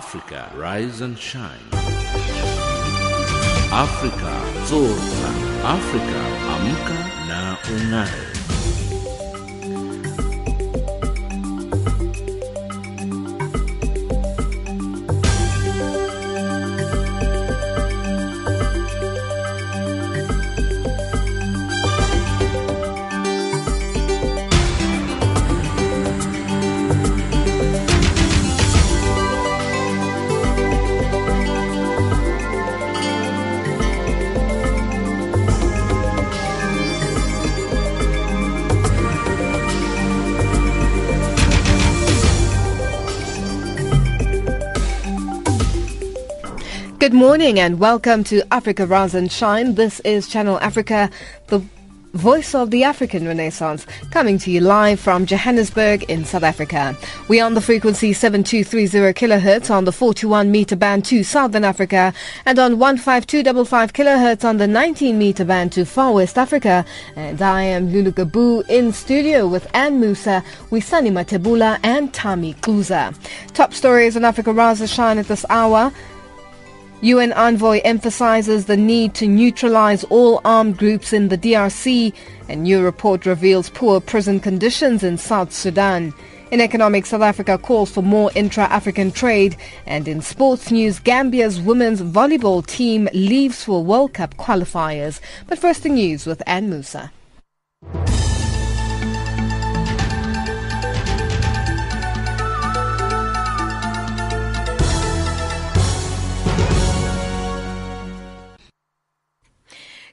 Africa, rise and shine. Afrika zorka. Afrika amka na ung'are. Good morning and welcome to Africa Rise and Shine. This is Channel Africa, the voice of the African Renaissance, coming to you live from Johannesburg in South Africa. We are on the frequency 7230 kilohertz on the 41 meter band to Southern Africa and on 15255 kilohertz on the 19 meter band to Far West Africa. And I am Lulu Gabu in studio with Ann Musa, Wisani Matebula and Tami Kuza. Top stories on Africa Rise and Shine at this hour. UN envoy emphasizes the need to neutralize all armed groups in the DRC, A new report reveals poor prison conditions in South Sudan. In economics, South Africa calls for more intra-African trade. And in sports news, Gambia's women's volleyball team leaves for World Cup qualifiers. But first the news with Ann Musa.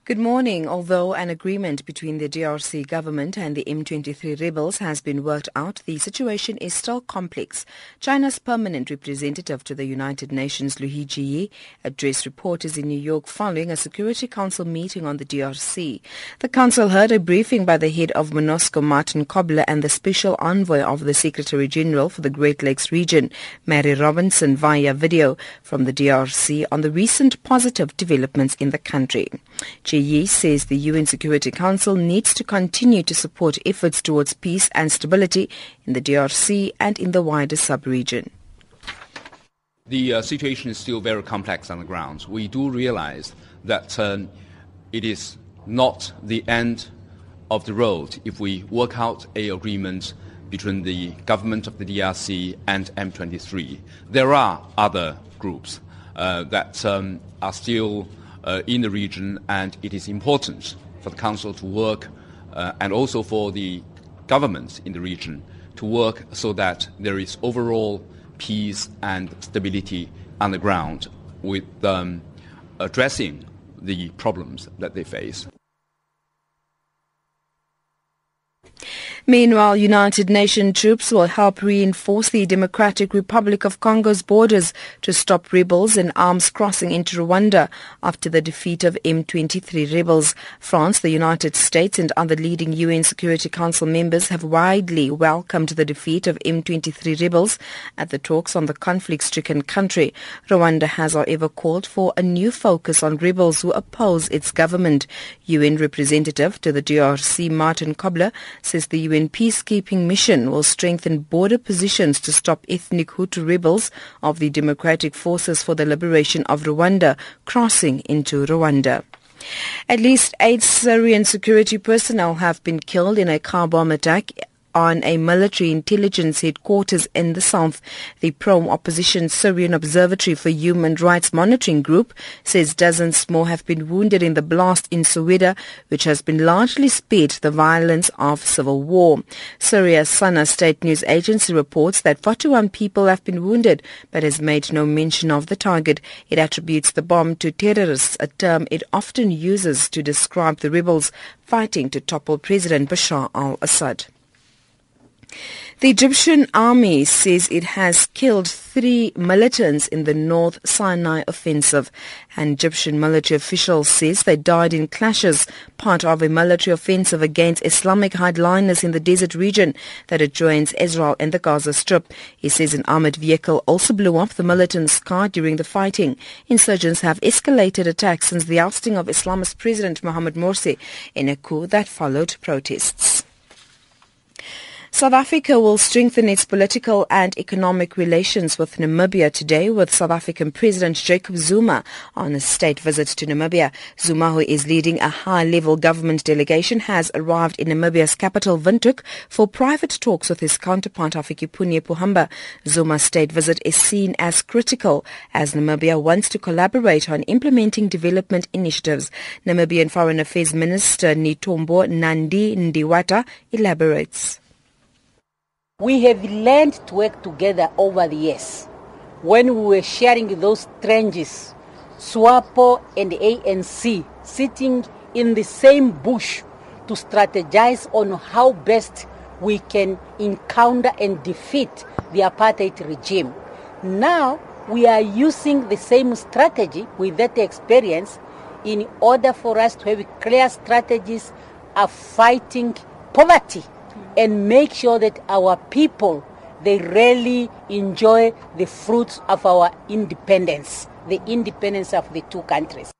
Good morning. Although an agreement between the DRC government and the M23 rebels has been worked out, the situation is still complex. China's permanent representative to the United Nations, Liu Jie, addressed reporters in New York following a Security Council meeting on the DRC. The council heard a briefing by the head of MONUSCO, Martin Kobler, and the special envoy of the Secretary General for the Great Lakes region, Mary Robinson, via video from the DRC on the recent positive developments in the country. Yi says the UN Security Council needs to continue to support efforts towards peace and stability in the DRC and in the wider sub-region. The uh, situation is still very complex on the ground. We do realize that um, it is not the end of the road if we work out a agreement between the government of the DRC and M23. There are other groups uh, that um, are still in the region, and it is important for the Council to work uh, and also for the governments in the region to work so that there is overall peace and stability on the ground with um, addressing the problems that they face. Meanwhile, United Nations troops will help reinforce the Democratic Republic of Congo's borders to stop rebels and arms crossing into Rwanda after the defeat of M23 rebels. France, the United States and other leading UN Security Council members have widely welcomed the defeat of M23 rebels at the talks on the conflict-stricken country. Rwanda has, however, called for a new focus on rebels who oppose its government. UN representative to the DRC, Martin Kobler, says the UN UN peacekeeping mission will strengthen border positions to stop ethnic Hutu rebels of the Democratic Forces for the Liberation of Rwanda crossing into Rwanda. At least eight Syrian security personnel have been killed in a car bomb attack on a military intelligence headquarters in the south. The pro-opposition Syrian Observatory for Human Rights Monitoring Group says dozens more have been wounded in the blast in Sweida, which has been largely spared the violence of civil war. Syria's Sana state news agency reports that 41 people have been wounded, but has made no mention of the target. It attributes the bomb to terrorists, a term it often uses to describe the rebels fighting to topple President Bashar al-Assad. The Egyptian army says it has killed three militants in the North Sinai offensive. An Egyptian military official says they died in clashes, part of a military offensive against Islamic hardliners in the desert region that adjoins Israel and the Gaza Strip. He says an armored vehicle also blew up the militants' car during the fighting. Insurgents have escalated attacks since the ousting of Islamist President Mohamed Morsi in a coup that followed protests. South Africa will strengthen its political and economic relations with Namibia today with South African President Jacob Zuma on a state visit to Namibia. Zuma, who is leading a high-level government delegation, has arrived in Namibia's capital Windhoek for private talks with his counterpart Hifikepunye Pohamba. Zuma's state visit is seen as critical as Namibia wants to collaborate on implementing development initiatives. Namibian Foreign Affairs Minister Netumbo Nandi Ndaitwah elaborates. We have learned to work together over the years. When we were sharing those trenches, SWAPO and ANC sitting in the same bush to strategize on how best we can encounter and defeat the apartheid regime. Now we are using the same strategy with that experience in order for us to have clear strategies of fighting poverty and make sure that our people they really enjoy the fruits of our independence, the independence of the two countries.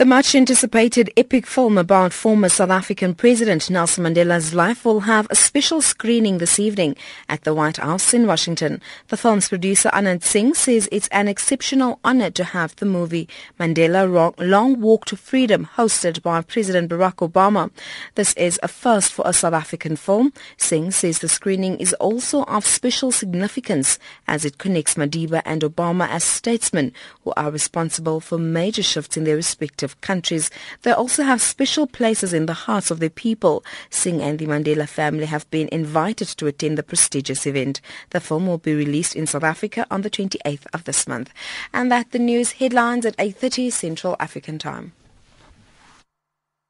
The much anticipated epic film about former South African President Nelson Mandela's life will have a special screening this evening at the White House in Washington. The film's producer Anand Singh says it's an exceptional honor to have the movie Mandela Long Walk to Freedom hosted by President Barack Obama. This is a first for a South African film. Singh says the screening is also of special significance as it connects Madiba and Obama as statesmen who are responsible for major shifts in their respective countries. They also have special places in the hearts of their people. Singh and the Mandela family have been invited to attend the prestigious event. The film will be released in South Africa on the 28th of this month. And that the news headlines at 8.30 Central African Time.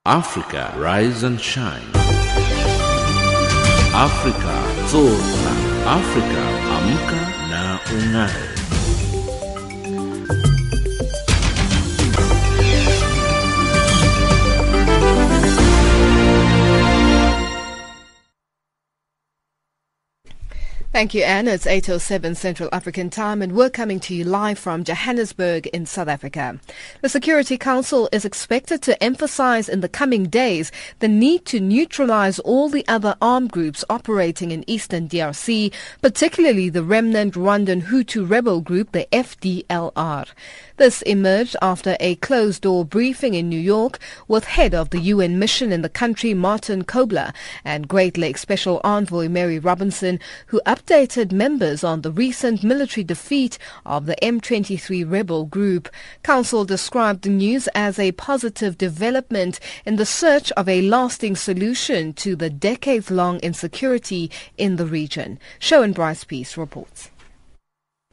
Africa, rise and shine. Africa, zorka. Africa, amka na ungae. Thank you, Anne. It's 8.07 Central African Time and we're coming to you live from Johannesburg in South Africa. The Security Council is expected to emphasize in the coming days the need to neutralize all the other armed groups operating in eastern DRC, particularly the remnant Rwandan Hutu rebel group, the FDLR. This emerged after a closed-door briefing in New York with head of the UN mission in the country, Martin Kobler, and Great Lakes Special Envoy Mary Robinson, who updated members on the recent military defeat of the M23 rebel group. Council described the news as a positive development in the search of a lasting solution to the decades-long insecurity in the region. Sherwin Bryce-Pease reports.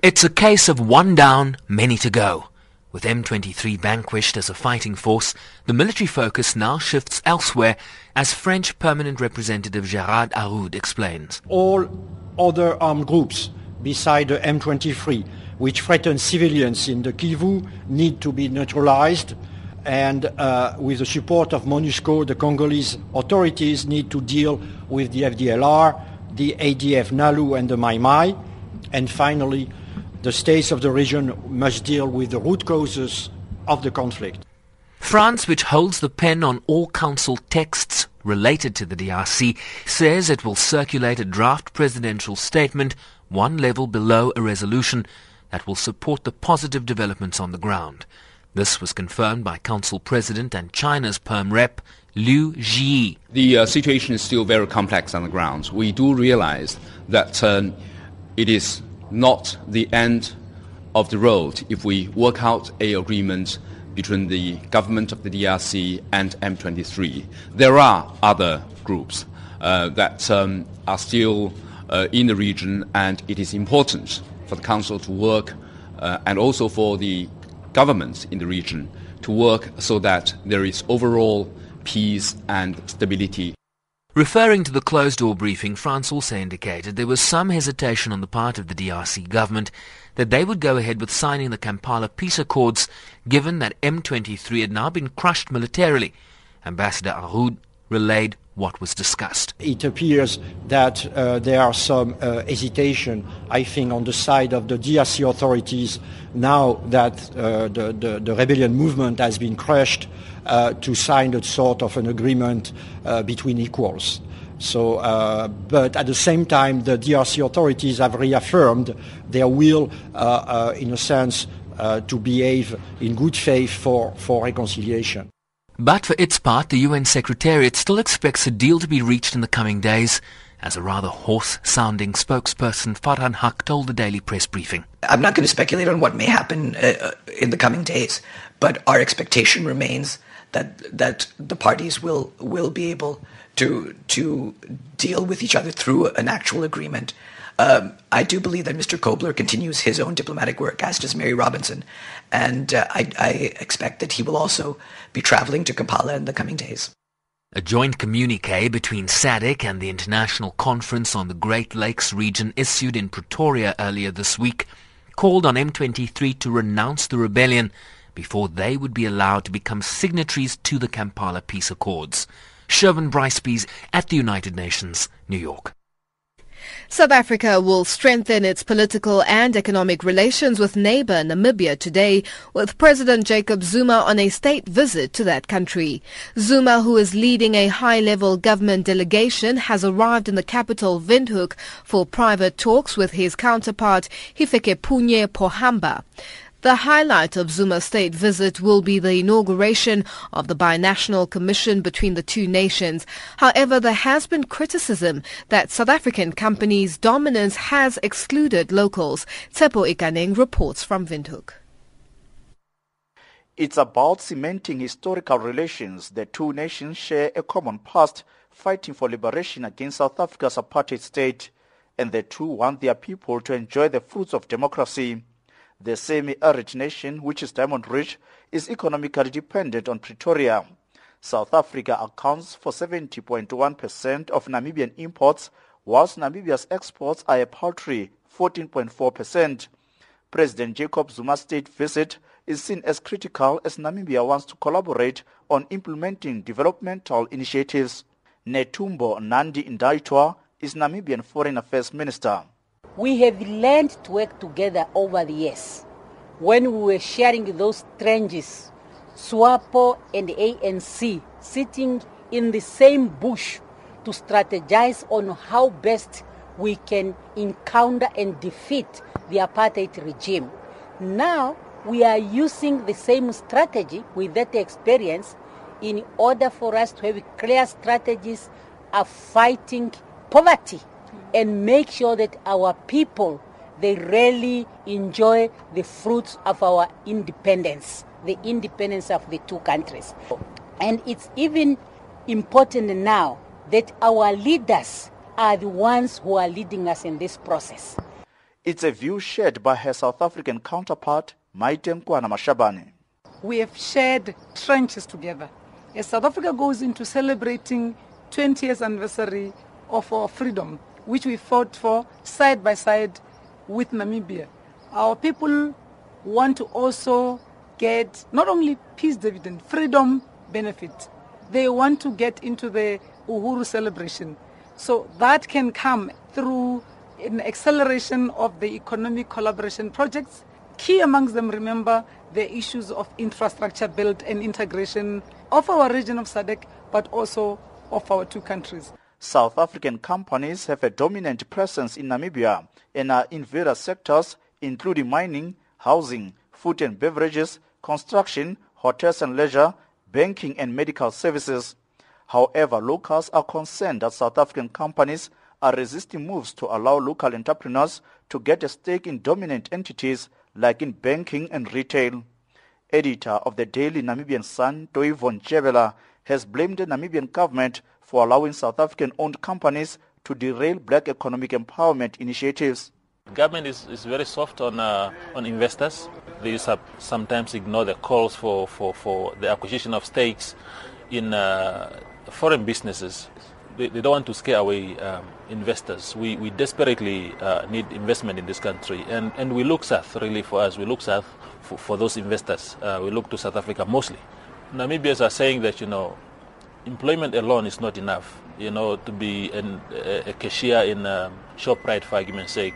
It's a case of one down, many to go. With M23 vanquished as a fighting force, the military focus now shifts elsewhere, as French permanent representative Gerard Araud explains. All other armed groups beside the M23 which threaten civilians in the Kivu need to be neutralized and uh, with the support of MONUSCO, the Congolese authorities need to deal with the FDLR, the ADF NALU and the Mai Mai, and finally the states of the region must deal with the root causes of the conflict. France, which holds the pen on all council texts related to the DRC, says it will circulate a draft presidential statement one level below a resolution that will support the positive developments on the ground. This was confirmed by Council President and China's Perm Rep, Liu Jieyi. The uh, situation is still very complex on the ground. We do realize that uh, it is not the end of the road if we work out a agreement between the government of the DRC and M23. There are other groups uh, that um, are still uh, in the region, and it is important for the Council to work uh, and also for the governments in the region to work so that there is overall peace and stability Referring to the closed-door briefing, France also indicated there was some hesitation on the part of the DRC government that they would go ahead with signing the Kampala peace accords given that M23 had now been crushed militarily. Ambassador Araud relayed what was discussed. It appears that uh, there are some uh, hesitation, I think, on the side of the DRC authorities now that uh, the, the, the, rebellion movement has been crushed to sign a sort of an agreement uh, between equals. So, uh, but at the same time, the DRC authorities have reaffirmed their will, uh, uh, in a sense, uh, to behave in good faith for, for reconciliation. But for its part, the UN Secretariat still expects a deal to be reached in the coming days, as a rather hoarse-sounding spokesperson Farhan Haq told the Daily Press briefing. I'm not going to speculate on what may happen uh, in the coming days, but our expectation remains that that the parties will will be able to to deal with each other through an actual agreement. Um, I do believe that Mr. Kobler continues his own diplomatic work, as does Mary Robinson, and uh, I, I expect that he will also be traveling to Kampala in the coming days. A joint communique between SADC and the International Conference on the Great Lakes region issued in Pretoria earlier this week called on M23 to renounce the rebellion before they would be allowed to become signatories to the Kampala Peace Accords. Sherwin Bryce at the United Nations, New York. South Africa will strengthen its political and economic relations with neighbor Namibia today, with President Jacob Zuma on a state visit to that country. Zuma, who is leading a high-level government delegation, has arrived in the capital Windhoek for private talks with his counterpart Hifikepunye Pohamba. The highlight of Zuma's state visit will be the inauguration of the binational commission between the two nations. However, there has been criticism that South African companies' dominance has excluded locals. Tsepo Ikaneng reports from Windhoek. It's about cementing historical relations. The two nations share a common past, fighting for liberation against South Africa's apartheid state, and the two want their people to enjoy the fruits of democracy. The semi-arid nation, which is diamond rich, is economically dependent on Pretoria. South Africa accounts for 70.1% of Namibian imports, whilst Namibia's exports are a paltry 14.4%. President Jacob Zuma's state visit is seen as critical as Namibia wants to collaborate on implementing developmental initiatives. Netumbo Nandi Ndaitwah is Namibian Foreign Affairs Minister. We have learned to work together over the years. When we were sharing those trenches, SWAPO and ANC sitting in the same bush to strategize on how best we can encounter and defeat the apartheid regime. Now we are using the same strategy with that experience in order for us to have clear strategies of fighting poverty and make sure that our people they really enjoy the fruits of our independence, the independence of the two countries. And it's even important now that our leaders are the ones who are leading us in this process. It's a view shared by her South African counterpart, Maite Mkwana Mashabane. We have shared trenches together. As South Africa goes into celebrating 20th anniversary of our freedom, which we fought for side by side with Namibia. Our people want to also get not only peace dividend, freedom benefit. They want to get into the Uhuru celebration. So that can come through an acceleration of the economic collaboration projects. Key amongst them, remember, the issues of infrastructure build and integration of our region of SADC, but also of our two countries. South African companies have a dominant presence in Namibia and are in various sectors including mining, housing, food and beverages, construction, hotels and leisure, banking and medical services. However, locals are concerned that South African companies are resisting moves to allow local entrepreneurs to get a stake in dominant entities like in banking and retail. Editor of the daily Namibian Sun, Toivo Ndjebela, has blamed the Namibian government for allowing South African-owned companies to derail black economic empowerment initiatives. The government is, is very soft on, uh, on investors. They sometimes ignore the calls for, for, for the acquisition of stakes in uh, foreign businesses. They, they, don't want to scare away um, investors. We, we desperately uh, need investment in this country, and, and we look south, really, for us. We look south for, for those investors. Uh, we look to South Africa mostly. Namibians are saying that, you know, employment alone is not enough. You know, to be an, a, a, cashier in um, ShopRite, for argument's sake,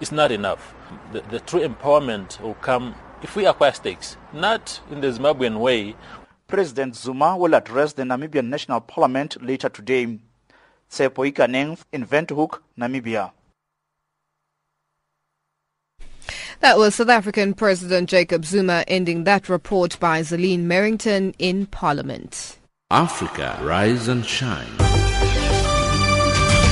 it's not enough. The, the true empowerment will come if we acquire stakes, not in the Zimbabwean way. President Zuma will address the Namibian National Parliament later today. Tsepo Ikaneng in Windhoek, Namibia. That was South African President Jacob Zuma ending that report by Zelene Merrington in Parliament. Africa, rise and shine.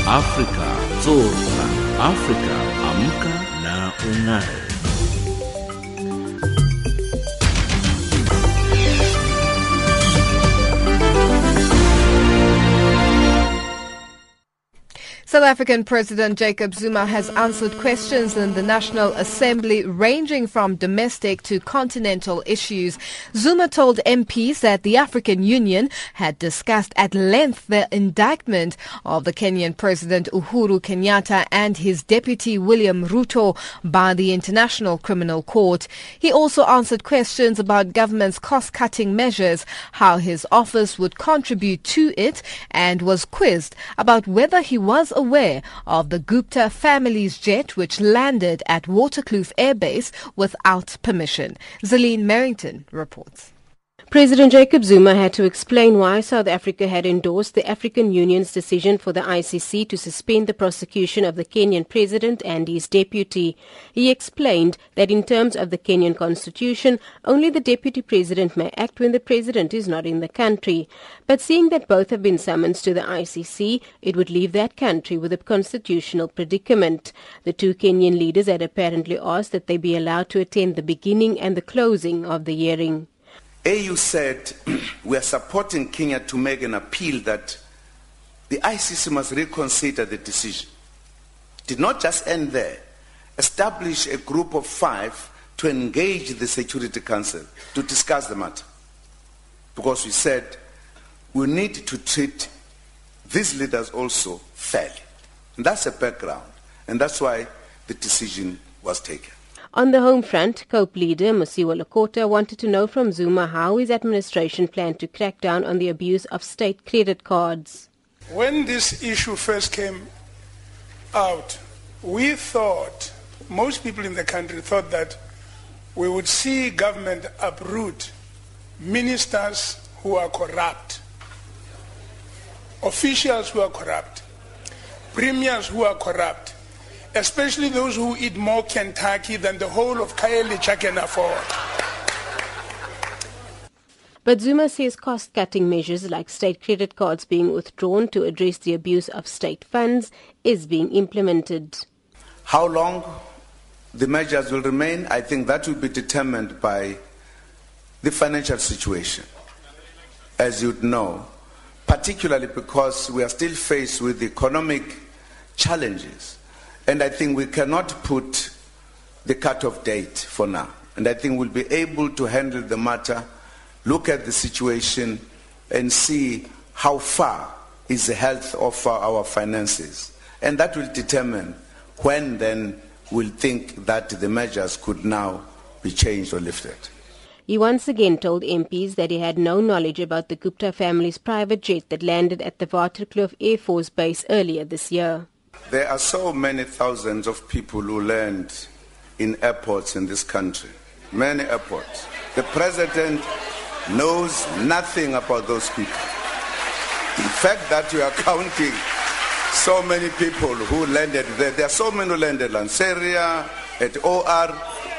Africa, zorka. Africa, amka na ungae. South African President Jacob Zuma has answered questions in the National Assembly ranging from domestic to continental issues. Zuma told MPs that the African Union had discussed at length the indictment of the Kenyan President Uhuru Kenyatta and his deputy William Ruto by the International Criminal Court. He also answered questions about government's cost-cutting measures, how his office would contribute to it, and was quizzed about whether he was aware of the Gupta family's jet which landed at Waterkloof Air Base without permission. Zelene Merrington reports. President Jacob Zuma had to explain why South Africa had endorsed the African Union's decision for the ICC to suspend the prosecution of the Kenyan president and his deputy. He explained that in terms of the Kenyan constitution, only the deputy president may act when the president is not in the country. But seeing that both have been summoned to the ICC, it would leave that country with a constitutional predicament. The two Kenyan leaders had apparently asked that they be allowed to attend the beginning and the closing of the hearing. AU said we are supporting Kenya to make an appeal that the ICC must reconsider the decision. Did not just end there. Establish a group of five to engage the Security Council to discuss the matter. Because we said we need to treat these leaders also fairly. And that's the background. And that's why the decision was taken. On the home front, COPE leader Mosiuoa Lekota wanted to know from Zuma how his administration planned to crack down on the abuse of state credit cards. When this issue first came out, we thought, most people in the country thought that we would see government uproot ministers who are corrupt, officials who are corrupt, premiers who are corrupt, especially those who eat more Kentucky than the whole of Khayelitsha can afford. But Zuma says cost-cutting measures like state credit cards being withdrawn to address the abuse of state funds is being implemented. How long the measures will remain, I think that will be determined by the financial situation, as you'd know, particularly because we are still faced with economic challenges. And I think we cannot put the cut-off date for now. And I think we'll be able to handle the matter, look at the situation, and see how far is the health of our finances. And that will determine when then we'll think that the measures could now be changed or lifted. He once again told MPs that he had no knowledge about the Gupta family's private jet that landed at the Waterkloof Air Force Base earlier this year. There are so many thousands of people who land in airports in this country. Many airports. The president knows nothing about those people. The fact that you are counting so many people who landed there, there are so many who landed in Syria, at OR.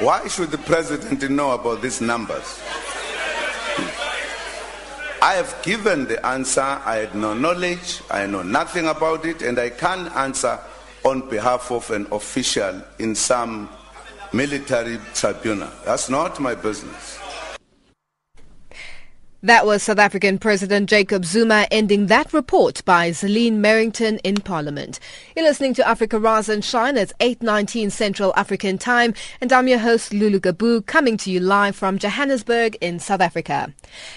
Why should the president know about these numbers? I have given the answer. I had no knowledge. I know nothing about it, and I can't answer on behalf of an official in some military tribunal. That's not my business. That was South African President Jacob Zuma ending that report by Zelene Merrington in Parliament. You're listening to Africa Rise and Shine. It's 8.19 Central African Time and I'm your host Lulu Gabu coming to you live from Johannesburg in South Africa.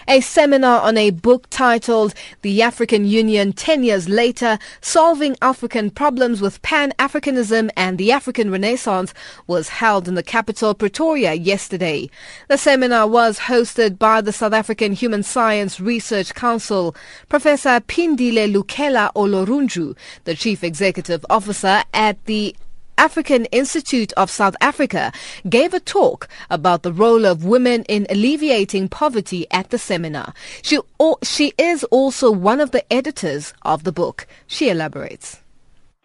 A seminar on a book titled The African Union 10 Years Later, Solving African Problems with Pan-Africanism and the African Renaissance was held in the capital Pretoria yesterday. The seminar was hosted by the South African Human Science Research Council. Professor Phindile Lukhele Olorunju, the Chief Executive Officer at the African Institute of South Africa gave a talk about the role of women in alleviating poverty at the seminar. She, she is also one of the editors of the book. She elaborates.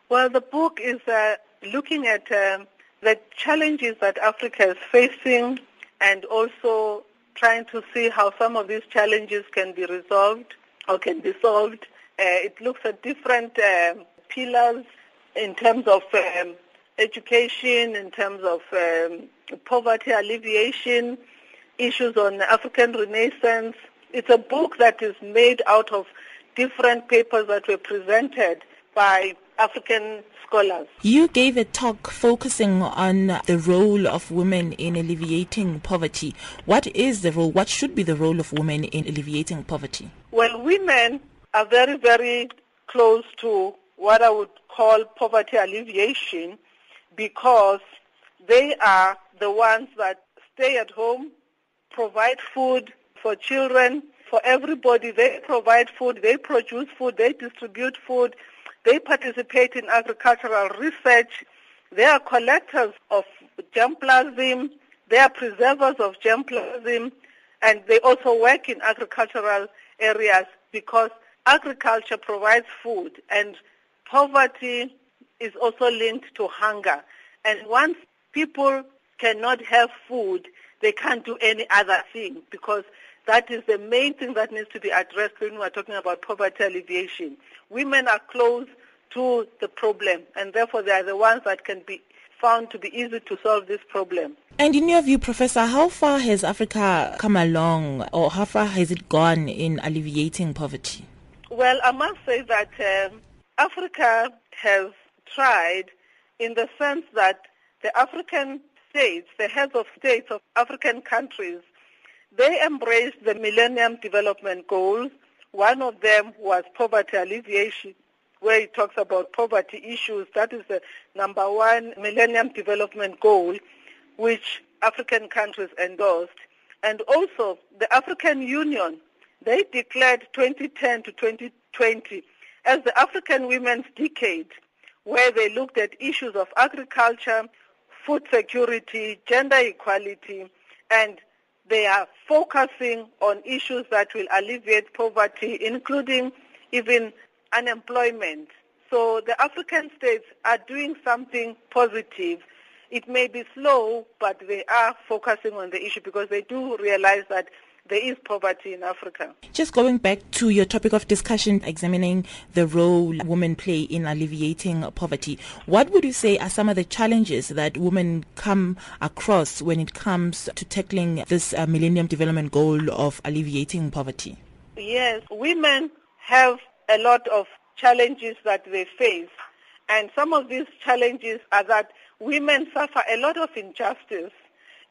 Well, the book is uh, looking at um, the challenges that Africa is facing and also trying to see how some of these challenges can be resolved or can be solved. Uh, it looks at different um, pillars in terms of um, education, in terms of um, poverty alleviation, issues on African Renaissance. It's a book that is made out of different papers that were presented by African scholars. You gave a talk focusing on the role of women in alleviating poverty. What is the role, what should be the role of women in alleviating poverty? Well, women are very, very close to what I would call poverty alleviation because they are the ones that stay at home, provide food for children, for everybody. They provide food, they produce food, they distribute food, they participate in agricultural research. They are collectors of germplasm. They are preservers of germplasm. And they also work in agricultural areas because agriculture provides food and poverty is also linked to hunger. And once people cannot have food, they can't do any other thing because that is the main thing that needs to be addressed when we are talking about poverty alleviation. Women are close to the problem and therefore they are the ones that can be found to be easy to solve this problem. And in your view, Professor, how far has Africa come along or how far has it gone in alleviating poverty? Well, I must say that um, Africa has tried in the sense that the African states, the heads of states of African countries, they embraced the Millennium Development Goals. One of them was poverty alleviation, where it talks about poverty issues. That is the number one Millennium Development Goal, which African countries endorsed. And also the African Union, they declared 2010 to 2020 as the African Women's Decade, where they looked at issues of agriculture, food security, gender equality, and they are focusing on issues that will alleviate poverty, including even unemployment. So the African states are doing something positive. It may be slow, but they are focusing on the issue because they do realize that there is poverty in Africa. Just going back to your topic of discussion, examining the role women play in alleviating poverty, what would you say are some of the challenges that women come across when it comes to tackling this uh, Millennium Development Goal of alleviating poverty? Yes, women have a lot of challenges that they face. And some of these challenges are that women suffer a lot of injustice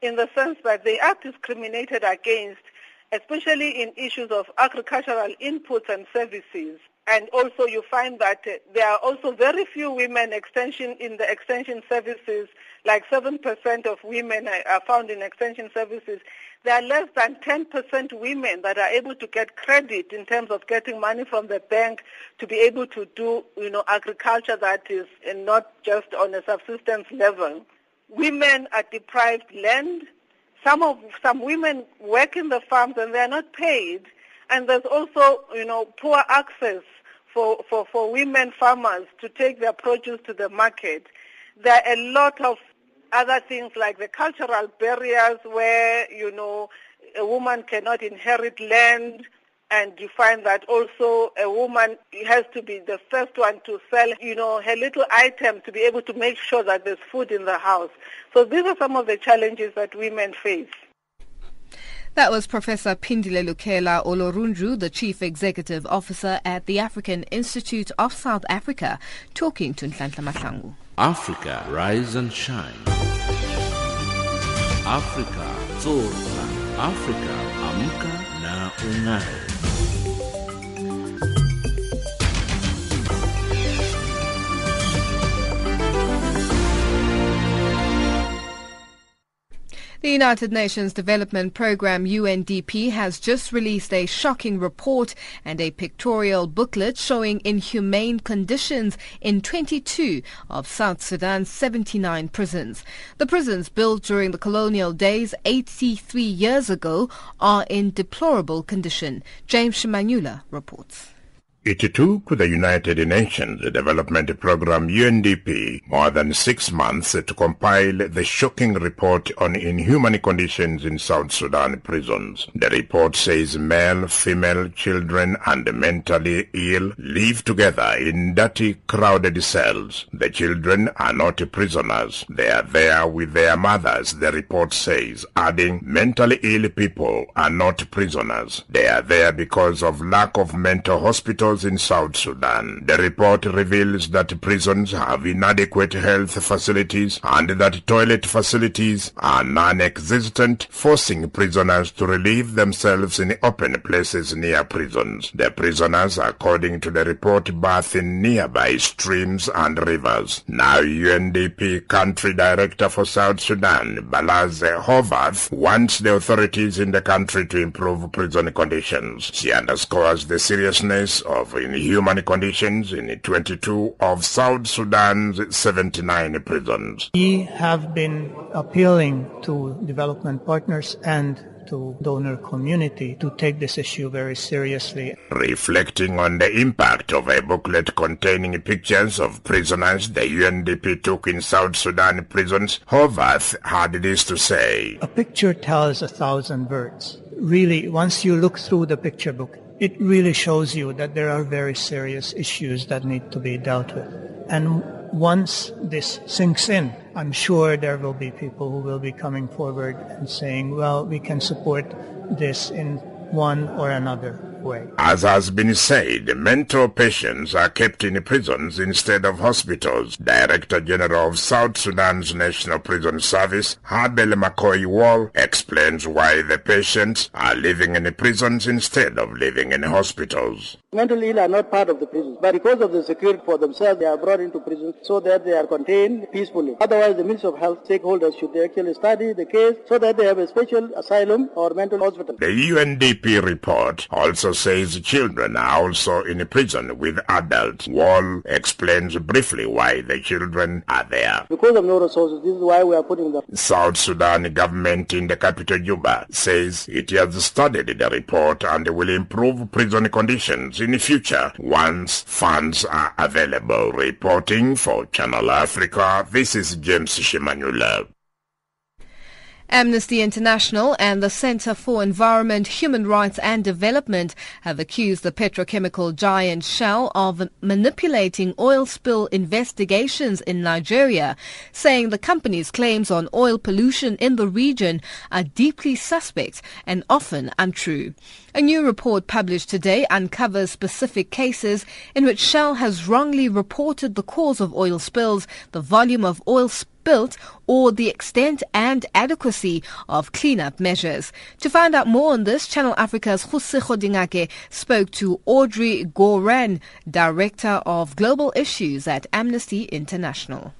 in the sense that they are discriminated against especially in issues of agricultural inputs and services. And also you find that uh, there are also very few women extension in the extension services, like 7% of women are found in extension services. There are less than 10% women that are able to get credit in terms of getting money from the bank to be able to do, you know, agriculture that is not just on a subsistence level. Women are deprived land, some of some women work in the farms and they are not paid, and there's also you know poor access for, for, for women farmers to take their produce to the market. There are a lot of other things like the cultural barriers where you know a woman cannot inherit land and you find that also a woman has to be the first one to sell, you know, her little item to be able to make sure that there's food in the house. So these are some of the challenges that women face. That was Professor Phindile Lukhele Olorunju, the Chief Executive Officer at the African Institute of South Africa, talking to Nhlanhla Mahlangu. Africa, rise and shine. Africa, zorka. Africa, amka na ungae. The United Nations Development Programme UNDP has just released a shocking report and a pictorial booklet showing inhumane conditions in 22 of South Sudan's 79 prisons. The prisons built during the colonial days 83 years ago are in deplorable condition. James Shimanyula reports. It took the United Nations Development Programme UNDP more than six months to compile the shocking report on inhuman conditions in South Sudan prisons. The report says male, female, children and mentally ill live together in dirty, crowded cells. The children are not prisoners. They are there with their mothers, the report says, adding mentally ill people are not prisoners. They are there because of lack of mental hospitals in South Sudan. The report reveals that prisons have inadequate health facilities and that toilet facilities are non-existent, forcing prisoners to relieve themselves in open places near prisons. The prisoners, according to the report, bath in nearby streams and rivers. Now UNDP Country Director for South Sudan, Balazs Horvath, wants the authorities in the country to improve prison conditions. She underscores the seriousness of of inhuman conditions in 22 of South Sudan's 79 prisons. We have been appealing to development partners and to donor community to take this issue very seriously. Reflecting on the impact of a booklet containing pictures of prisoners the UNDP took in South Sudan prisons, Horvath had this to say. A picture tells a thousand words. Really, once you look through the picture book, it really shows you that there are very serious issues that need to be dealt with. And once this sinks in, I'm sure there will be people who will be coming forward and saying, well, we can support this in one or another way. As has been said, mental patients are kept in prisons instead of hospitals. Director General of South Sudan's National Prison Service, Habel McCoy Wall, explains why the patients are living in prisons instead of living in hospitals. Mentally ill are not part of the prisons, but because of the security for themselves, they are brought into prison so that they are contained peacefully. Otherwise, the Ministry of Health stakeholders should actually study the case so that they have a special asylum or mental hospital. The UNDP report also says children are also in prison with adults. Wall explains briefly why the children are there. Because of no resources, this is why we are putting them. South Sudan government in the capital Juba says it has studied the report and will improve prison conditions in the future once funds are available. Reporting for Channel Africa, this is James Shimanyula. Amnesty International and the Center for Environment, Human Rights and Development have accused the petrochemical giant Shell of manipulating oil spill investigations in Nigeria, saying the company's claims on oil pollution in the region are deeply suspect and often untrue. A new report published today uncovers specific cases in which Shell has wrongly reported the cause of oil spills, the volume of oil spills built or the extent and adequacy of cleanup measures. To find out more on this, Channel Africa's Jose Kgodingake spoke to Audrey Gaughran, Director of Global Issues at Amnesty International.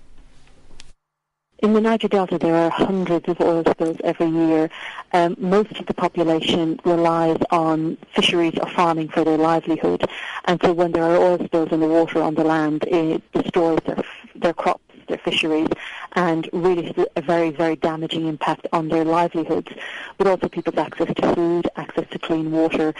In the Niger Delta, there are hundreds of oil spills every year. Um, most of the population relies on fisheries or farming for their livelihood, and so when there are oil spills in the water on the land, it destroys their, their crops their fisheries and really has a very, very damaging impact on their livelihoods, but also people's access to food, access to clean water,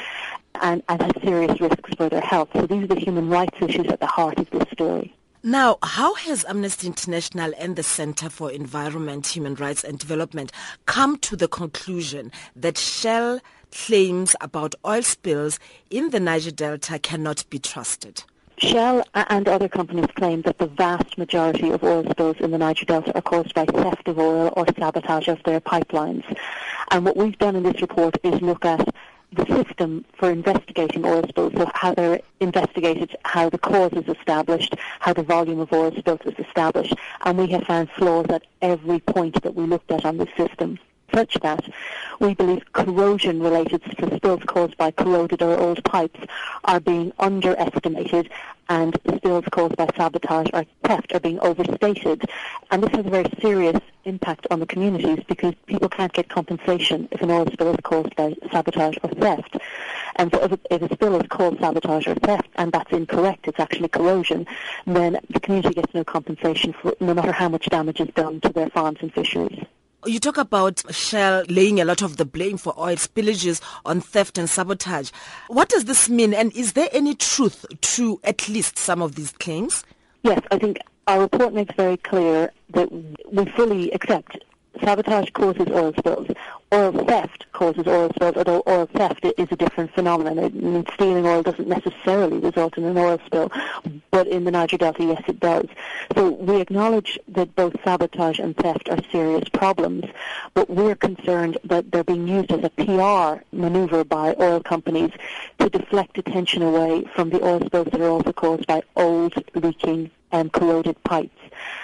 and, and has serious risks for their health. So these are the human rights issues at the heart of this story. Now, how has Amnesty International and the Center for Environment, Human Rights and Development come to the conclusion that Shell claims about oil spills in the Niger Delta cannot be trusted? Shell and other companies claim that the vast majority of oil spills in the Niger Delta are caused by theft of oil or sabotage of their pipelines. And what we've done in this report is look at the system for investigating oil spills, so how they're investigated, how the cause is established, how the volume of oil spills is established, and we have found flaws at every point that we looked at on the system. Such that we believe corrosion-related spills caused by corroded or old pipes are being underestimated and spills caused by sabotage or theft are being overstated. And this has a very serious impact on the communities because people can't get compensation if an oil spill is caused by sabotage or theft. And so if a, if a spill is called sabotage or theft and that's incorrect, it's actually corrosion, then the community gets no compensation for no matter how much damage is done to their farms and fisheries. You talk about Shell laying a lot of the blame for oil spillages on theft and sabotage. What does this mean and is there any truth to at least some of these claims? Yes, I think our report makes very clear that we fully accept sabotage causes oil spills. Oil theft causes oil spills, although oil theft is a different phenomenon. I mean, stealing oil doesn't necessarily result in an oil spill, but in the Niger Delta, yes, it does. So we acknowledge that both sabotage and theft are serious problems, but we're concerned that they're being used as a PR maneuver by oil companies to deflect attention away from the oil spills that are also caused by old, leaking, and corroded pipes.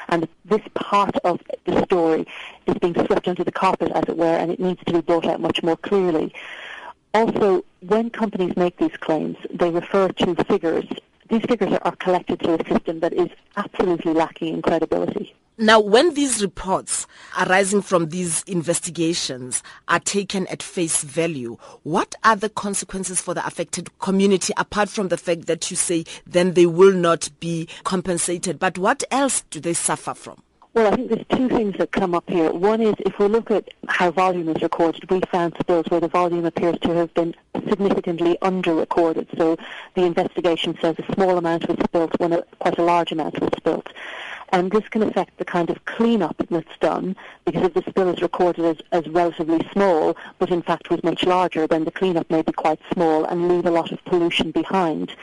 And this part of the story is being swept under the carpet, as it were, and it needs to be brought out much more clearly. Also, when companies make these claims, they refer to figures. These figures are collected through a system that is absolutely lacking in credibility. Now, when these reports arising from these investigations are taken at face value, what are the consequences for the affected community apart from the fact that you say then they will not be compensated? But what else do they suffer from? Well, I think there's two things that come up here. One is if we look at how volume is recorded, we found spills where the volume appears to have been significantly under-recorded. So the investigation says a small amount was spilt when a, quite a large amount was spilt and this can affect the kind of cleanup that's done because if the spill is recorded as, as relatively small but in fact was much larger then the cleanup may be quite small and leave a lot of pollution behind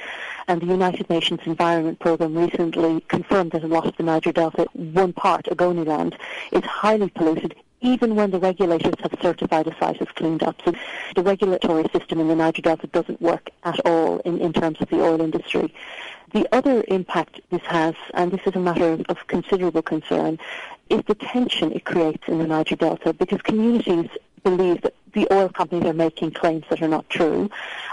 and the United Nations Environment Programme recently confirmed that a lot of the Niger Delta, one part, Ogoniland, is highly polluted even when the regulators have certified a site as cleaned up. So the regulatory system in the Niger Delta doesn't work at all in, in terms of the oil industry. The other impact this has, and this is a matter of, considerable concern, is the tension it creates in the Niger Delta because communities believe that the oil companies are making claims that are not true,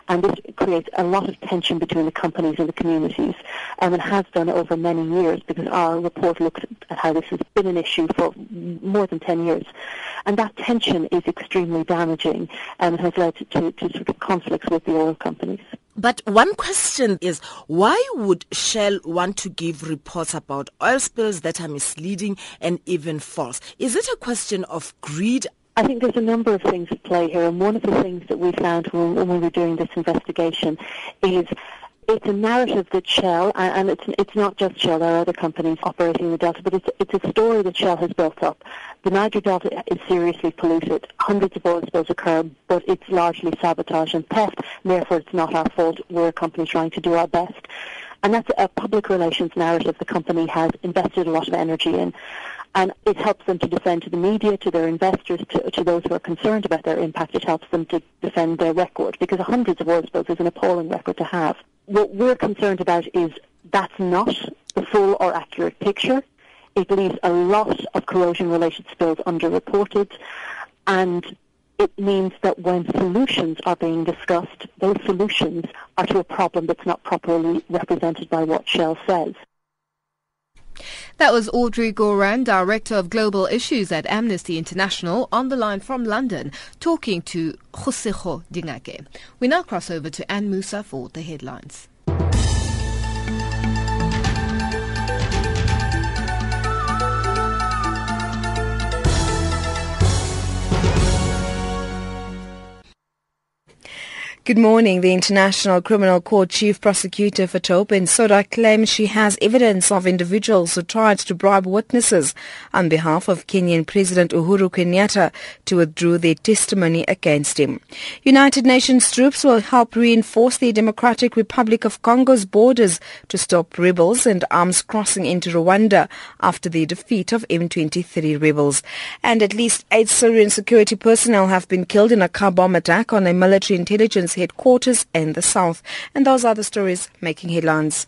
and this creates a lot of tension between the companies and the communities, and it has done over many years because our report looks at how this has been an issue for more than 10 years. And that tension is extremely damaging and has led to, to sort of conflicts with the oil companies. But one question is, why would Shell want to give reports about oil spills that are misleading and even false? Is it a question of greed? I think there's a number of things at play here, and one of the things that we found when, we were doing this investigation is it's a narrative that Shell, and it's it's not just Shell, there are other companies operating in the Delta, but it's it's a story that Shell has built up. The Niger Delta is seriously polluted. Hundreds of oil spills occur, but it's largely sabotage and theft. Therefore, it's not our fault. We're a company trying to do our best. And that's a public relations narrative the company has invested a lot of energy in and it helps them to defend to the media, to their investors, to, to those who are concerned about their impact. It helps them to defend their record because hundreds of oil spills is an appalling record to have. What we're concerned about is that's not the full or accurate picture. It leaves a lot of corrosion-related spills underreported, and it means that when solutions are being discussed, those solutions are to a problem that's not properly represented by what Shell says. That was Audrey Gaughran, Director of Global Issues at Amnesty International, on the line from London, talking to Josejo Dingake. We now cross over to Anne Musa for the headlines. Good morning. The International Criminal Court Chief Prosecutor Fatou Bensouda claims she has evidence of individuals who tried to bribe witnesses on behalf of Kenyan President Uhuru Kenyatta to withdraw their testimony against him. United Nations troops will help reinforce the Democratic Republic of Congo's borders to stop rebels and arms crossing into Rwanda after the defeat of M23 rebels. And at least eight Syrian security personnel have been killed in a car bomb attack on a military intelligence headquarters in the south. And those are the stories making headlines.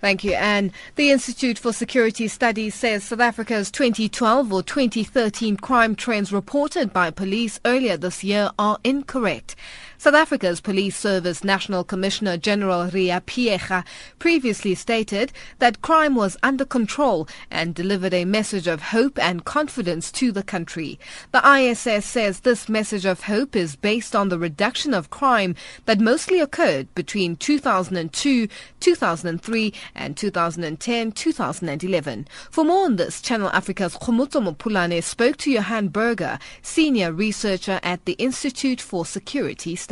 Thank you, Anne. The Institute for Security Studies says South Africa's 2012 or 2013 crime trends reported by police earlier this year are incorrect. South Africa's Police Service National Commissioner General Ria Phiyega previously stated that crime was under control and delivered a message of hope and confidence to the country. The ISS says this message of hope is based on the reduction of crime that mostly occurred between 2002, 2003 and 2010-2011. For more on this, Channel Africa's Khomotso Mopulane spoke to Johan Burger, senior researcher at the Institute for Security studies?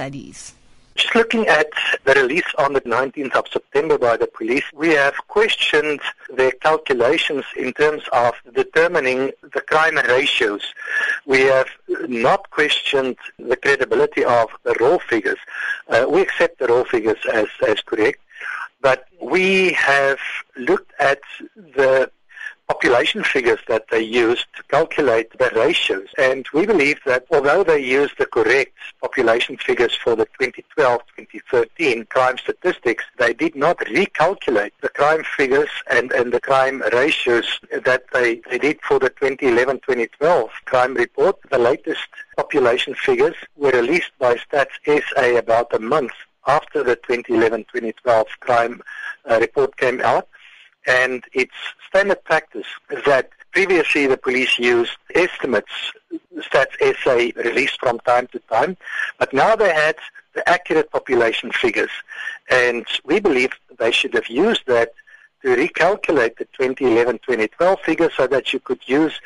Just looking at the release on the 19th of September by the police, we have questioned their calculations in terms of determining the crime ratios. We have not questioned the credibility of the raw figures. Uh, we accept the raw figures as, as correct, but we have looked at the population figures that they used to calculate the ratios. And we believe that although they used the correct population figures for the 2012-2013 crime statistics, they did not recalculate the crime figures and, and the crime ratios that they, they did for the 2011-2012 crime report. The latest population figures were released by Stats SA about a month after the 2011-2012 crime uh, report came out and it's standard practice that previously the police used estimates, stats SA released from time to time, but now they had the accurate population figures, and we believe they should have used that to recalculate the 2011-2012 figures so that you could use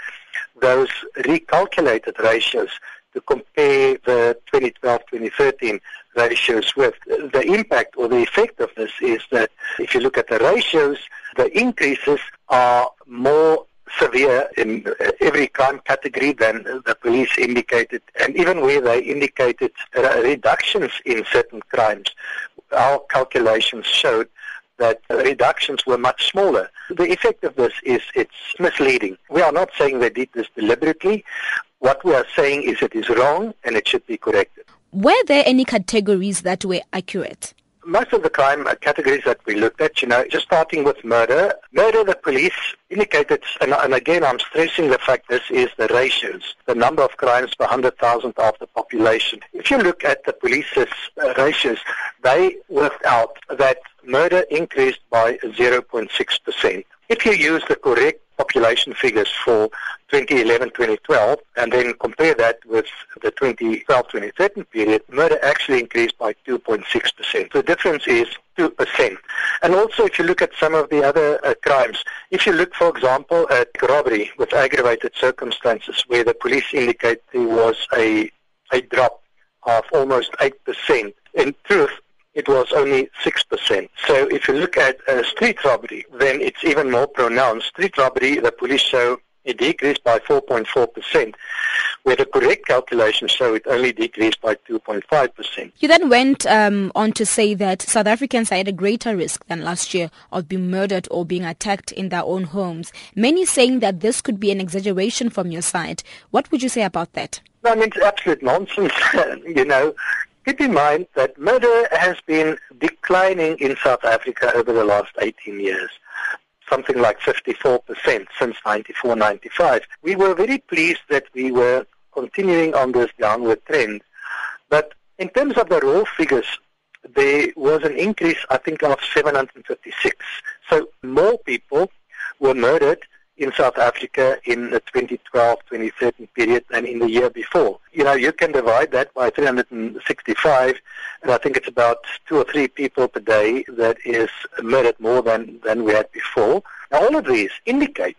those recalculated ratios to compare the 2012-2013 ratios with. The impact or the effect of this is that if you look at the ratios, the increases are more severe in uh, every crime category than the police indicated, and even where they indicated uh, reductions in certain crimes, our calculations showed that reductions were much smaller. The effect of this is it's misleading. We are not saying they did this deliberately. What we are saying is it is wrong and it should be corrected. Were there any categories that were accurate? Most of the crime categories that we looked at, you know, just starting with murder, murder, the police indicated, and, and again, I'm stressing the fact this is the ratios, the number of crimes per 100,000 of the population. If you look at the police's uh, ratios, they worked out that murder increased by 0.6%. If you use the correct population figures for 2011-2012 and then compare that with the 2012-2013 period, murder actually increased by 2.6%. The difference is 2%. And also if you look at some of the other uh, crimes, if you look, for example, at robbery with aggravated circumstances where the police indicate there was a, a drop of almost 8%, in truth, it was only 6%. So if you look at uh, street robbery, then it's even more pronounced. Street robbery, the police show it decreased by 4.4%, where the correct calculation show it only decreased by 2.5%. You then went um, on to say that South Africans are at a greater risk than last year of being murdered or being attacked in their own homes. Many saying that this could be an exaggeration from your side. What would you say about that? I mean, it's absolute nonsense. you know, Keep in mind that murder has been declining in South Africa over the last 18 years, something like 54% since 94-95. We were very pleased that we were continuing on this downward trend. But in terms of the raw figures, there was an increase, I think, of 756. So more people were murdered in South Africa in the 2012-2013 period than in the year before. You know, you can divide that by 365, and I think it's about two or three people per day that is murdered more than, than we had before. Now, all of these indicate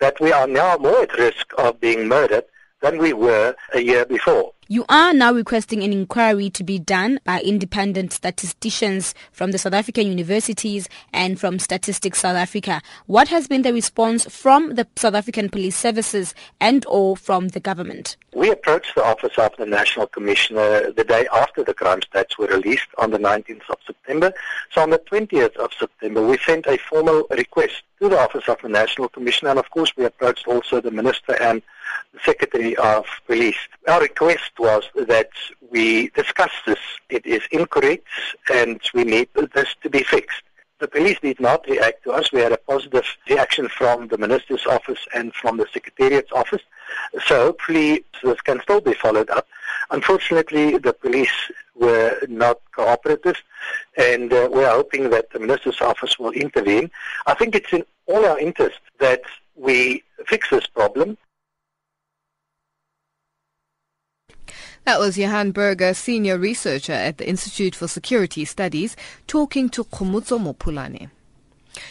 that we are now more at risk of being murdered than we were a year before. You are now requesting an inquiry to be done by independent statisticians from the South African universities and from Statistics South Africa. What has been the response from the South African Police Services and or from the government? We approached the Office of the National Commissioner the day after the crime stats were released on the 19th of September. So on the 20th of September, we sent a formal request to the Office of the National Commissioner, and of course we approached also the Minister and the Secretary of Police. Our request was that we discussed this. It is incorrect and we need this to be fixed. The police did not react to us. We had a positive reaction from the minister's office and from the secretariat's office. So hopefully this can still be followed up. Unfortunately, the police were not cooperative, and uh, we're hoping that the minister's office will intervene. I think it's in all our interest that we fix this problem. That was Johan Burger, senior researcher at the Institute for Security Studies, talking to Khomotso Mopulane.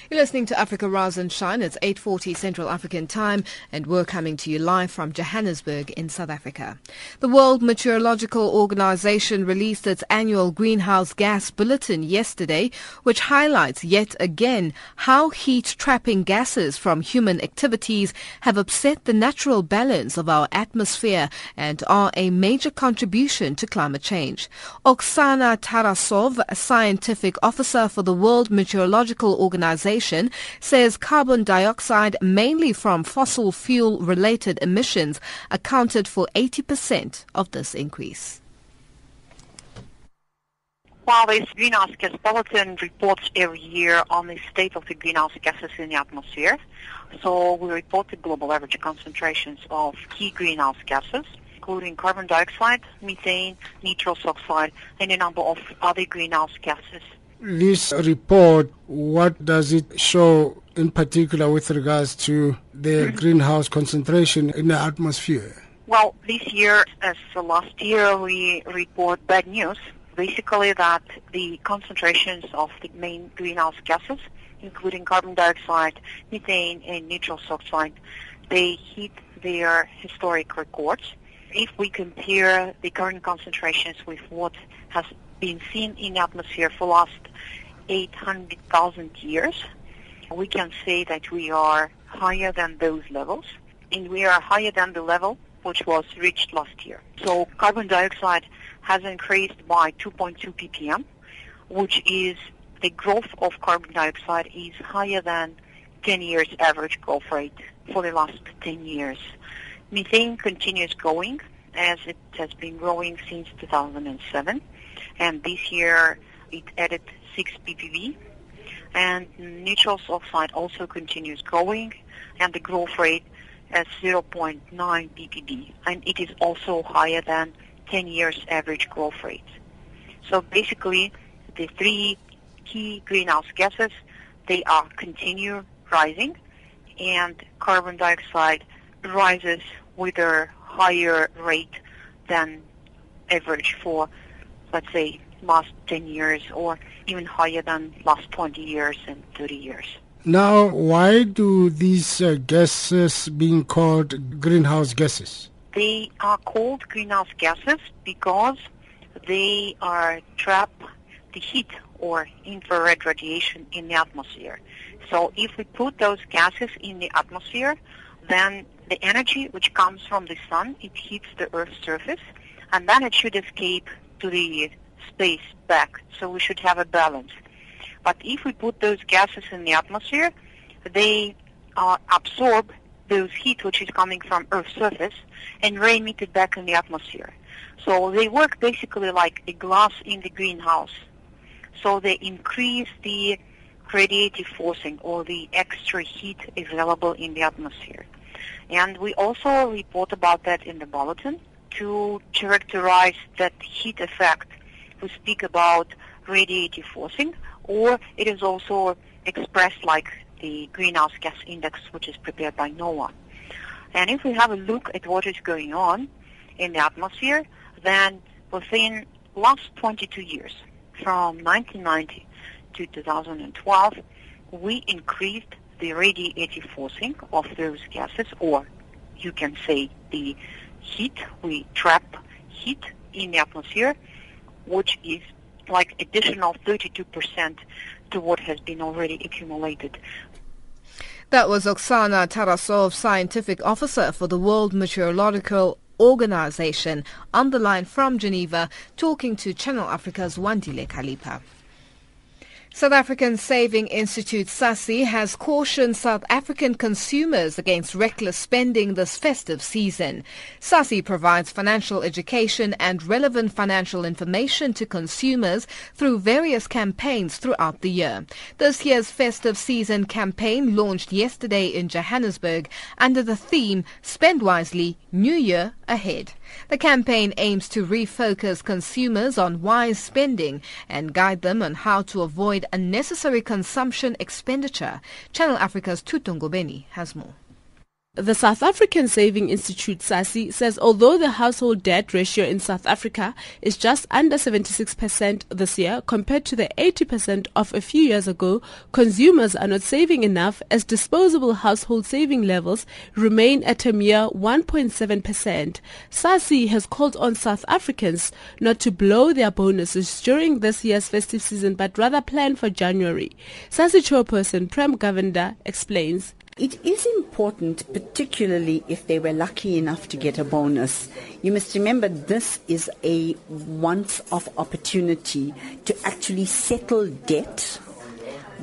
You're listening to Africa Rise and Shine. It's 8.40 Central African Time and we're coming to you live from Johannesburg in South Africa. The World Meteorological Organization released its annual greenhouse gas bulletin yesterday, which highlights yet again how heat-trapping gases from human activities have upset the natural balance of our atmosphere and are a major contribution to climate change. Oksana Tarasov, a scientific officer for the World Meteorological Organization, Organization says carbon dioxide, mainly from fossil fuel related emissions, accounted for 80% of this increase. This greenhouse gas bulletin reports every year on the state of the greenhouse gases in the atmosphere, so we report the global average concentrations of key greenhouse gases, including carbon dioxide, methane, nitrous oxide, and a number of other greenhouse gases this report, what does it show in particular with regards to the greenhouse concentration in the atmosphere? Well, this year, as last year, we report bad news. Basically, that the concentrations of the main greenhouse gases, including carbon dioxide, methane, and nitrous oxide, they hit their historic records. If we compare the current concentrations with what has been seen in atmosphere for last 800,000 years, we can say that we are higher than those levels, and we are higher than the level which was reached last year. So carbon dioxide has increased by 2.2 ppm, which is the growth of carbon dioxide is higher than 10 years average growth rate for the last 10 years. Methane continues growing as it has been growing since 2007 and this year it added 6 ppb. And nitrous oxide also continues growing, and the growth rate is 0.9 ppb, and it is also higher than 10 years average growth rate. So basically, the three key greenhouse gases, they are continue rising, and carbon dioxide rises with a higher rate than average for let's say, last 10 years or even higher than last 20 years and 30 years. Now, why do these uh, gases being called greenhouse gases? They are called greenhouse gases because they are trap the heat or infrared radiation in the atmosphere. So if we put those gases in the atmosphere, then the energy which comes from the sun, it hits the Earth's surface, and then it should escape to the space back. So we should have a balance. But if we put those gases in the atmosphere, they uh, absorb those heat which is coming from Earth's surface and re-emit it back in the atmosphere. So they work basically like a glass in the greenhouse. So they increase the radiative forcing or the extra heat available in the atmosphere. And we also report about that in the bulletin to characterize that heat effect, we speak about radiative forcing, or it is also expressed like the greenhouse gas index, which is prepared by NOAA. And if we have a look at what is going on in the atmosphere, then within last 22 years, from 1990 to 2012, we increased the radiative forcing of those gases, or you can say the heat. We trap heat in the atmosphere, which is like additional 32% to what has been already accumulated. That was Oksana Tarasov, scientific officer for the World Meteorological Organization, on the line from Geneva, talking to Channel Africa's Wandile Kalipa. South African Saving Institute SASI has cautioned South African consumers against reckless spending this festive season. SASI provides financial education and relevant financial information to consumers through various campaigns throughout the year. This year's festive season campaign launched yesterday in Johannesburg under the theme Spend Wisely, New Year Ahead. The campaign aims to refocus consumers on wise spending and guide them on how to avoid unnecessary consumption expenditure. Channel Africa's Thuto Ngobeni has more. The South African Saving Institute SASI says although the household debt ratio in South Africa is just under 76% this year compared to the 80% of a few years ago, consumers are not saving enough as disposable household saving levels remain at a mere 1.7%. SASI has called on South Africans not to blow their bonuses during this year's festive season but rather plan for January. SASI chairperson Prem Govender explains. It is important, particularly if they were lucky enough to get a bonus. You must remember this is a once-off opportunity to actually settle debt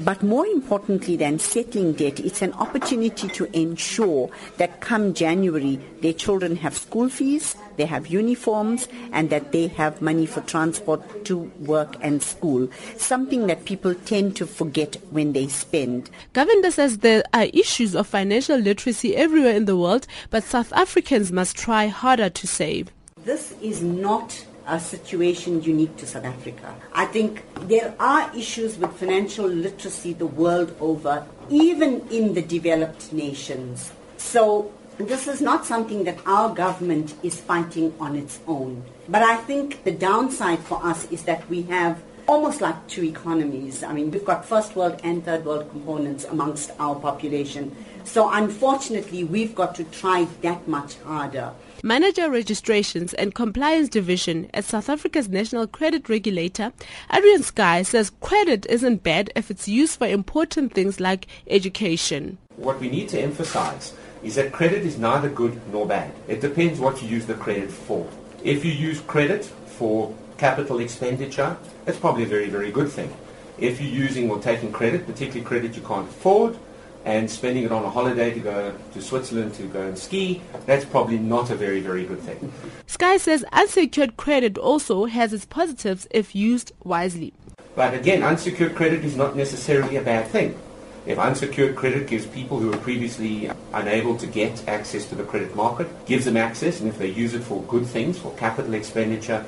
but more importantly than settling debt, it's an opportunity to ensure that come January, their children have school fees, they have uniforms, and that they have money for transport to work and school. Something that people tend to forget when they spend. Govender says there are issues of financial literacy everywhere in the world, but South Africans must try harder to save. This is not a situation unique to South Africa. I think there are issues with financial literacy the world over, even in the developed nations. So this is not something that our government is fighting on its own. But I think the downside for us is that we have almost like two economies. I mean, we've got first world and third world components amongst our population. So unfortunately, we've got to try that much harder. Manager Registrations and Compliance Division at South Africa's National Credit Regulator, Adrian Sky says credit isn't bad if it's used for important things like education. What we need to emphasize is that credit is neither good nor bad. It depends what you use the credit for. If you use credit for capital expenditure, that's probably a very, very good thing. If you're using or taking credit, particularly credit you can't afford, and spending it on a holiday to go to Switzerland to go and ski, that's probably not a very, very good thing. Sky says unsecured credit also has its positives if used wisely. But again, unsecured credit is not necessarily a bad thing. If unsecured credit gives people who were previously unable to get access to the credit market, gives them access, and if they use it for good things, for capital expenditure,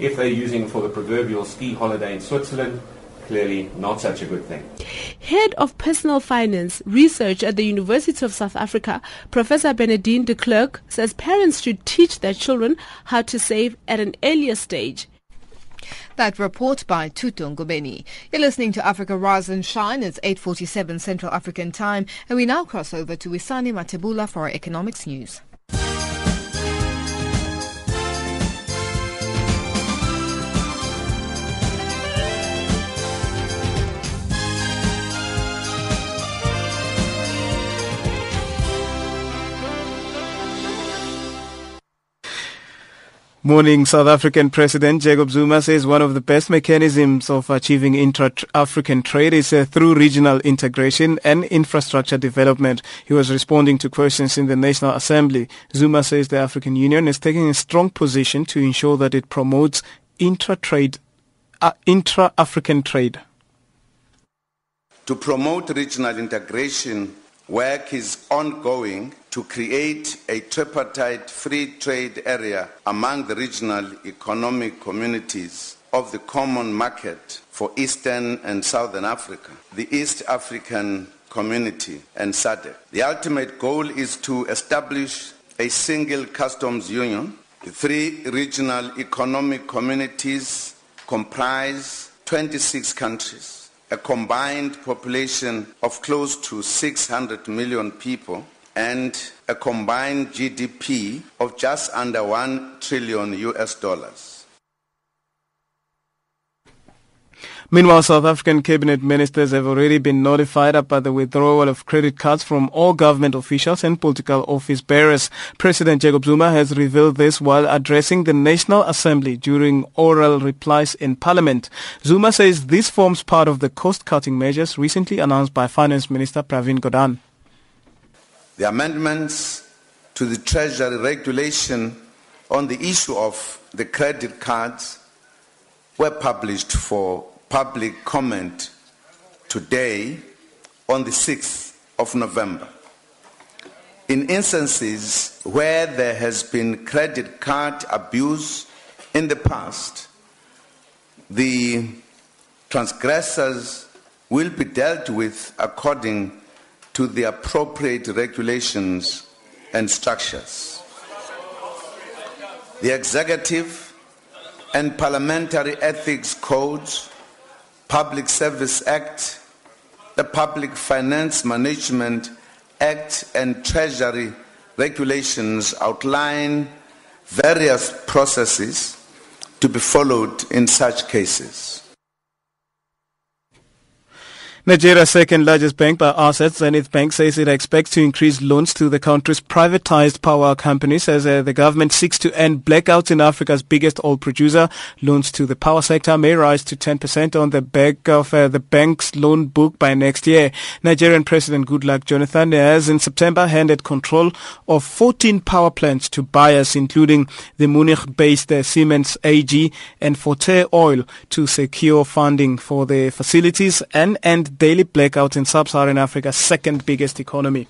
if they're using it for the proverbial ski holiday in Switzerland, clearly not such a good thing. Head of Personal Finance Research at the University of South Africa, Professor Bernardine de Klerk, says parents should teach their children how to save at an earlier stage. That report by Thuto Ngobeni. You're listening to Africa Rise and Shine. It's 8.47 Central African Time. And we now cross over to Wisani Matebula for our economics news. Morning. South African President Jacob Zuma says one of the best mechanisms of achieving intra-African trade is uh, through regional integration and infrastructure development. He was responding to questions in the National Assembly. Zuma says the African Union is taking a strong position to ensure that it promotes intra-trade, uh, intra-African trade. To promote regional integration, work is ongoing to create a tripartite free trade area among the regional economic communities of the common market for Eastern and Southern Africa, the East African community and SADC. The ultimate goal is to establish a single customs union. The three regional economic communities comprise 26 countries, a combined population of close to 600 million people, and a combined GDP of just under 1 trillion US dollars. Meanwhile, South African cabinet ministers have already been notified about the withdrawal of credit cards from all government officials and political office bearers. President Jacob Zuma has revealed this while addressing the National Assembly during oral replies in Parliament. Zuma says this forms part of the cost-cutting measures recently announced by Finance Minister Pravin Gordhan. The amendments to the Treasury regulation on the issue of the credit cards were published for public comment today on the 6th of November. In instances where there has been credit card abuse in the past, the transgressors will be dealt with according to the appropriate regulations and structures. The executive and parliamentary ethics codes Public Service Act, the Public Finance Management Act, and Treasury regulations outline various processes to be followed in such cases. Nigeria's second largest bank by assets, Zenith Bank, says it expects to increase loans to the country's privatized power companies as uh, the government seeks to end blackouts in Africa's biggest oil producer. Loans to the power sector may rise to 10% on the back of uh, the bank's loan book by next year. Nigerian President Goodluck Jonathan has in September handed control of 14 power plants to buyers, including the Munich-based uh, Siemens AG and Forte Oil to secure funding for the facilities and end daily blackout in sub-Saharan Africa's second biggest economy.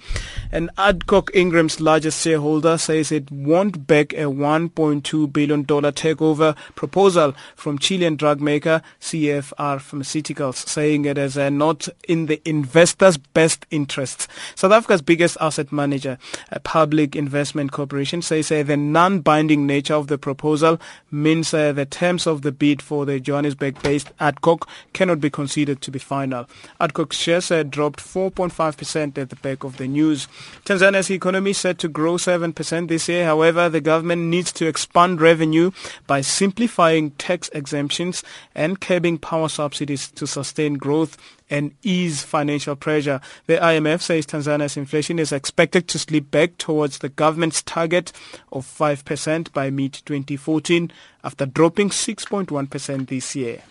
And Adcock Ingram's largest shareholder says it won't back a $1.2 billion takeover proposal from Chilean drug maker CFR Pharmaceuticals, saying it is uh, not in the investors' best interests. South Africa's biggest asset manager, a Public Investment Corporation, says uh, the non-binding nature of the proposal means uh, the terms of the bid for the Johannesburg-based Adcock cannot be considered to be final. Shares had dropped 4.5% at the back of the news. Tanzania's economy set to grow 7% this year. However, the government needs to expand revenue by simplifying tax exemptions and curbing power subsidies to sustain growth and ease financial pressure. The IMF says Tanzania's inflation is expected to slip back towards the government's target of 5% by mid-2014 after dropping 6.1% this year.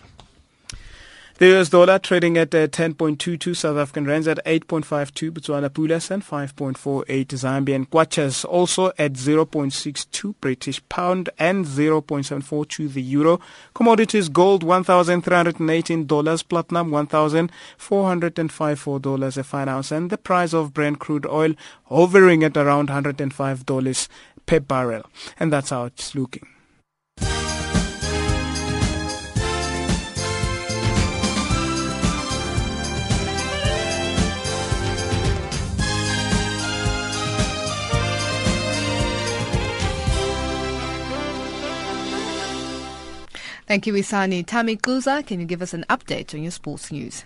The US dollar trading at uh, 10.22 South African rands at 8.52 Botswana Pulas and 5.48 Zambian Kwachas. Also at 0.62 British pound and 0.742 the euro. Commodities gold $1,318, platinum $1,454 a fine ounce and the price of Brent crude oil hovering at around $105 per barrel. And that's how it's looking. Thank you, Isani. Tammy Kuza, can you give us an update on your sports news?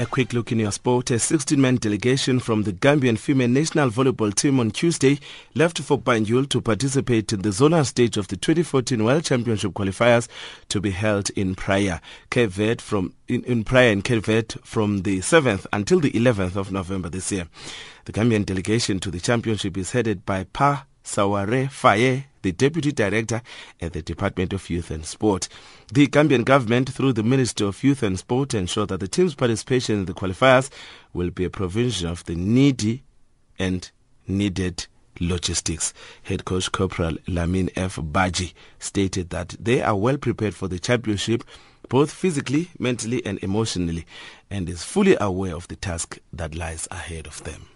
A quick look in your sport. A 16-man delegation from the Gambian female national volleyball team on Tuesday left for Banjul to participate in the zonal stage of the 2014 World Championship qualifiers to be held in Praia, Cape Verde in, in Praia in Cape Verde the 7th until the 11th of November this year. The Gambian delegation to the championship is headed by Pa Saware Faye, the Deputy Director at the Department of Youth and Sport. The Gambian government, through the Minister of Youth and Sport, ensure that the team's participation in the qualifiers will be a provision of the needy and needed logistics. Head coach Corporal Lamin F. Baji stated that they are well prepared for the championship both physically, mentally and emotionally and is fully aware of the task that lies ahead of them.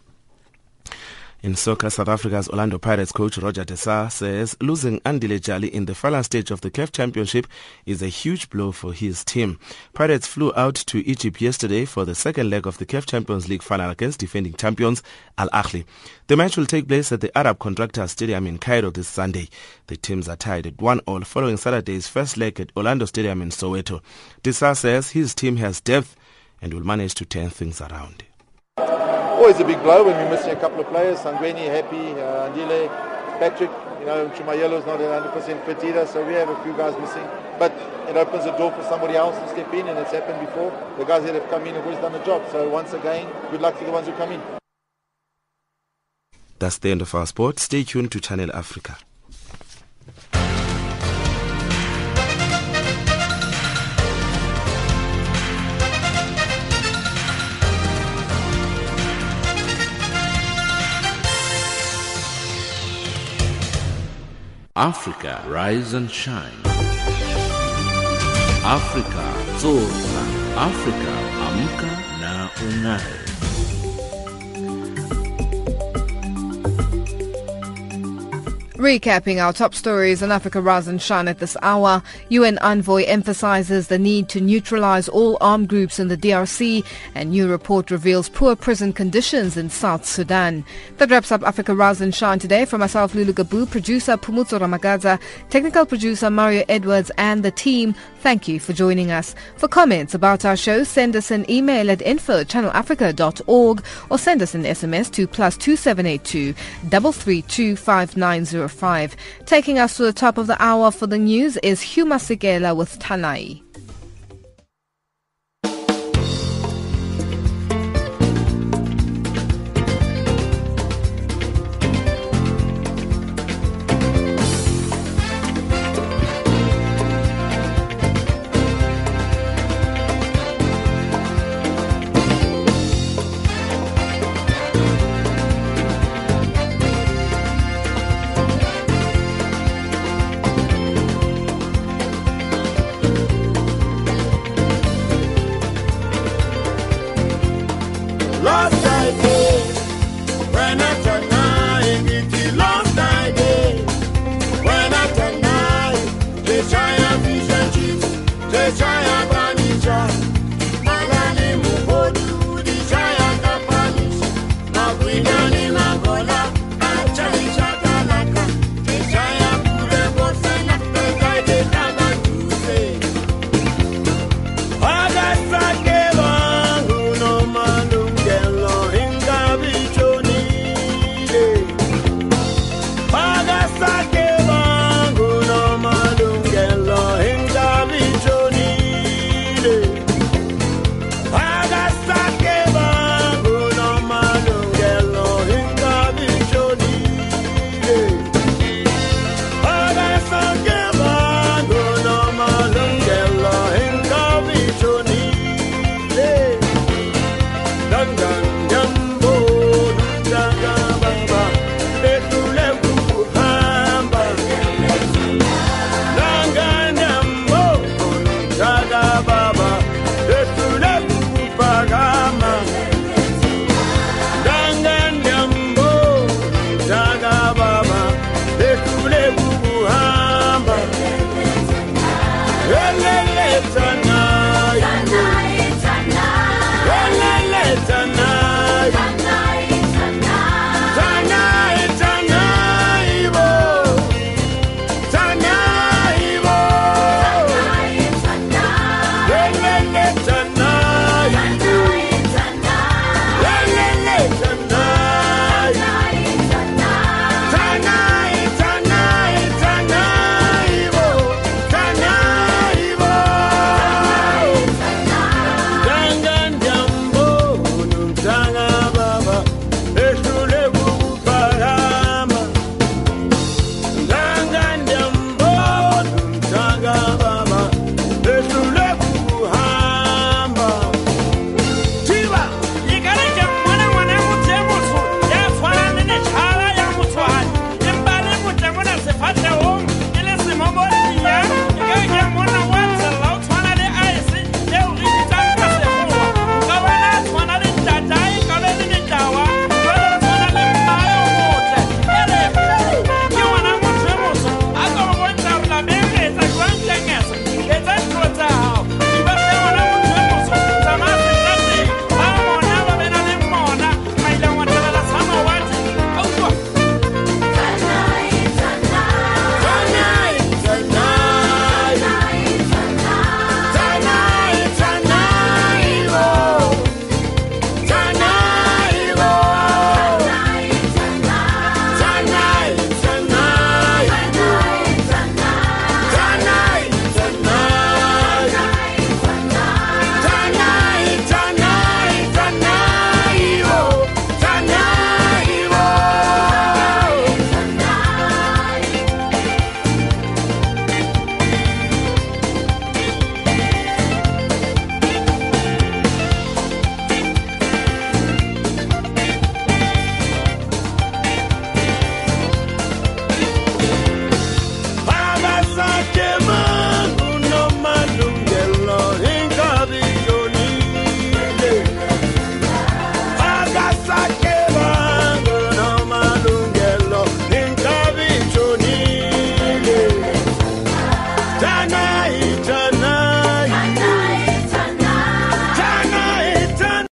In soccer, South Africa's Orlando Pirates coach Roger De Sá says losing Andile Jali in the final stage of the CAF Championship is a huge blow for his team. Pirates flew out to Egypt yesterday for the second leg of the CAF Champions League final against defending champions Al Ahly. The match will take place at the Arab Contractor Stadium in Cairo this Sunday. The teams are tied at 1-all following Saturday's first leg at Orlando Stadium in Soweto. De Sá says his team has depth and will manage to turn things around. Always a big blow when we're missing a couple of players. Sangweni, Happy, uh, Andile, Patrick. You know, Chumayolo's not at 100% fit either, so we have a few guys missing. But it opens the door for somebody else to step in, and it's happened before. The guys that have come in have always done the job. So once again, good luck to the ones who come in. That's the end of our sport. Stay tuned to Channel Africa. Africa, rise and shine. Afrika zorka. Afrika amka na ung'are. Recapping our top stories on Africa Rise and Shine at this hour, UN envoy emphasizes the need to neutralize all armed groups in the DRC and new report reveals poor prison conditions in South Sudan. That wraps up Africa Rise and Shine today. For myself, Lulu Gabu, producer Pumutso Ramagaza, technical producer Mario Edwards and the team, thank you for joining us. For comments about our show, send us an email at info.channelafrica.org or send us an SMS to plus 2782 332 5905. Taking us to the top of the hour for the news is Huma Sigela with Tanai.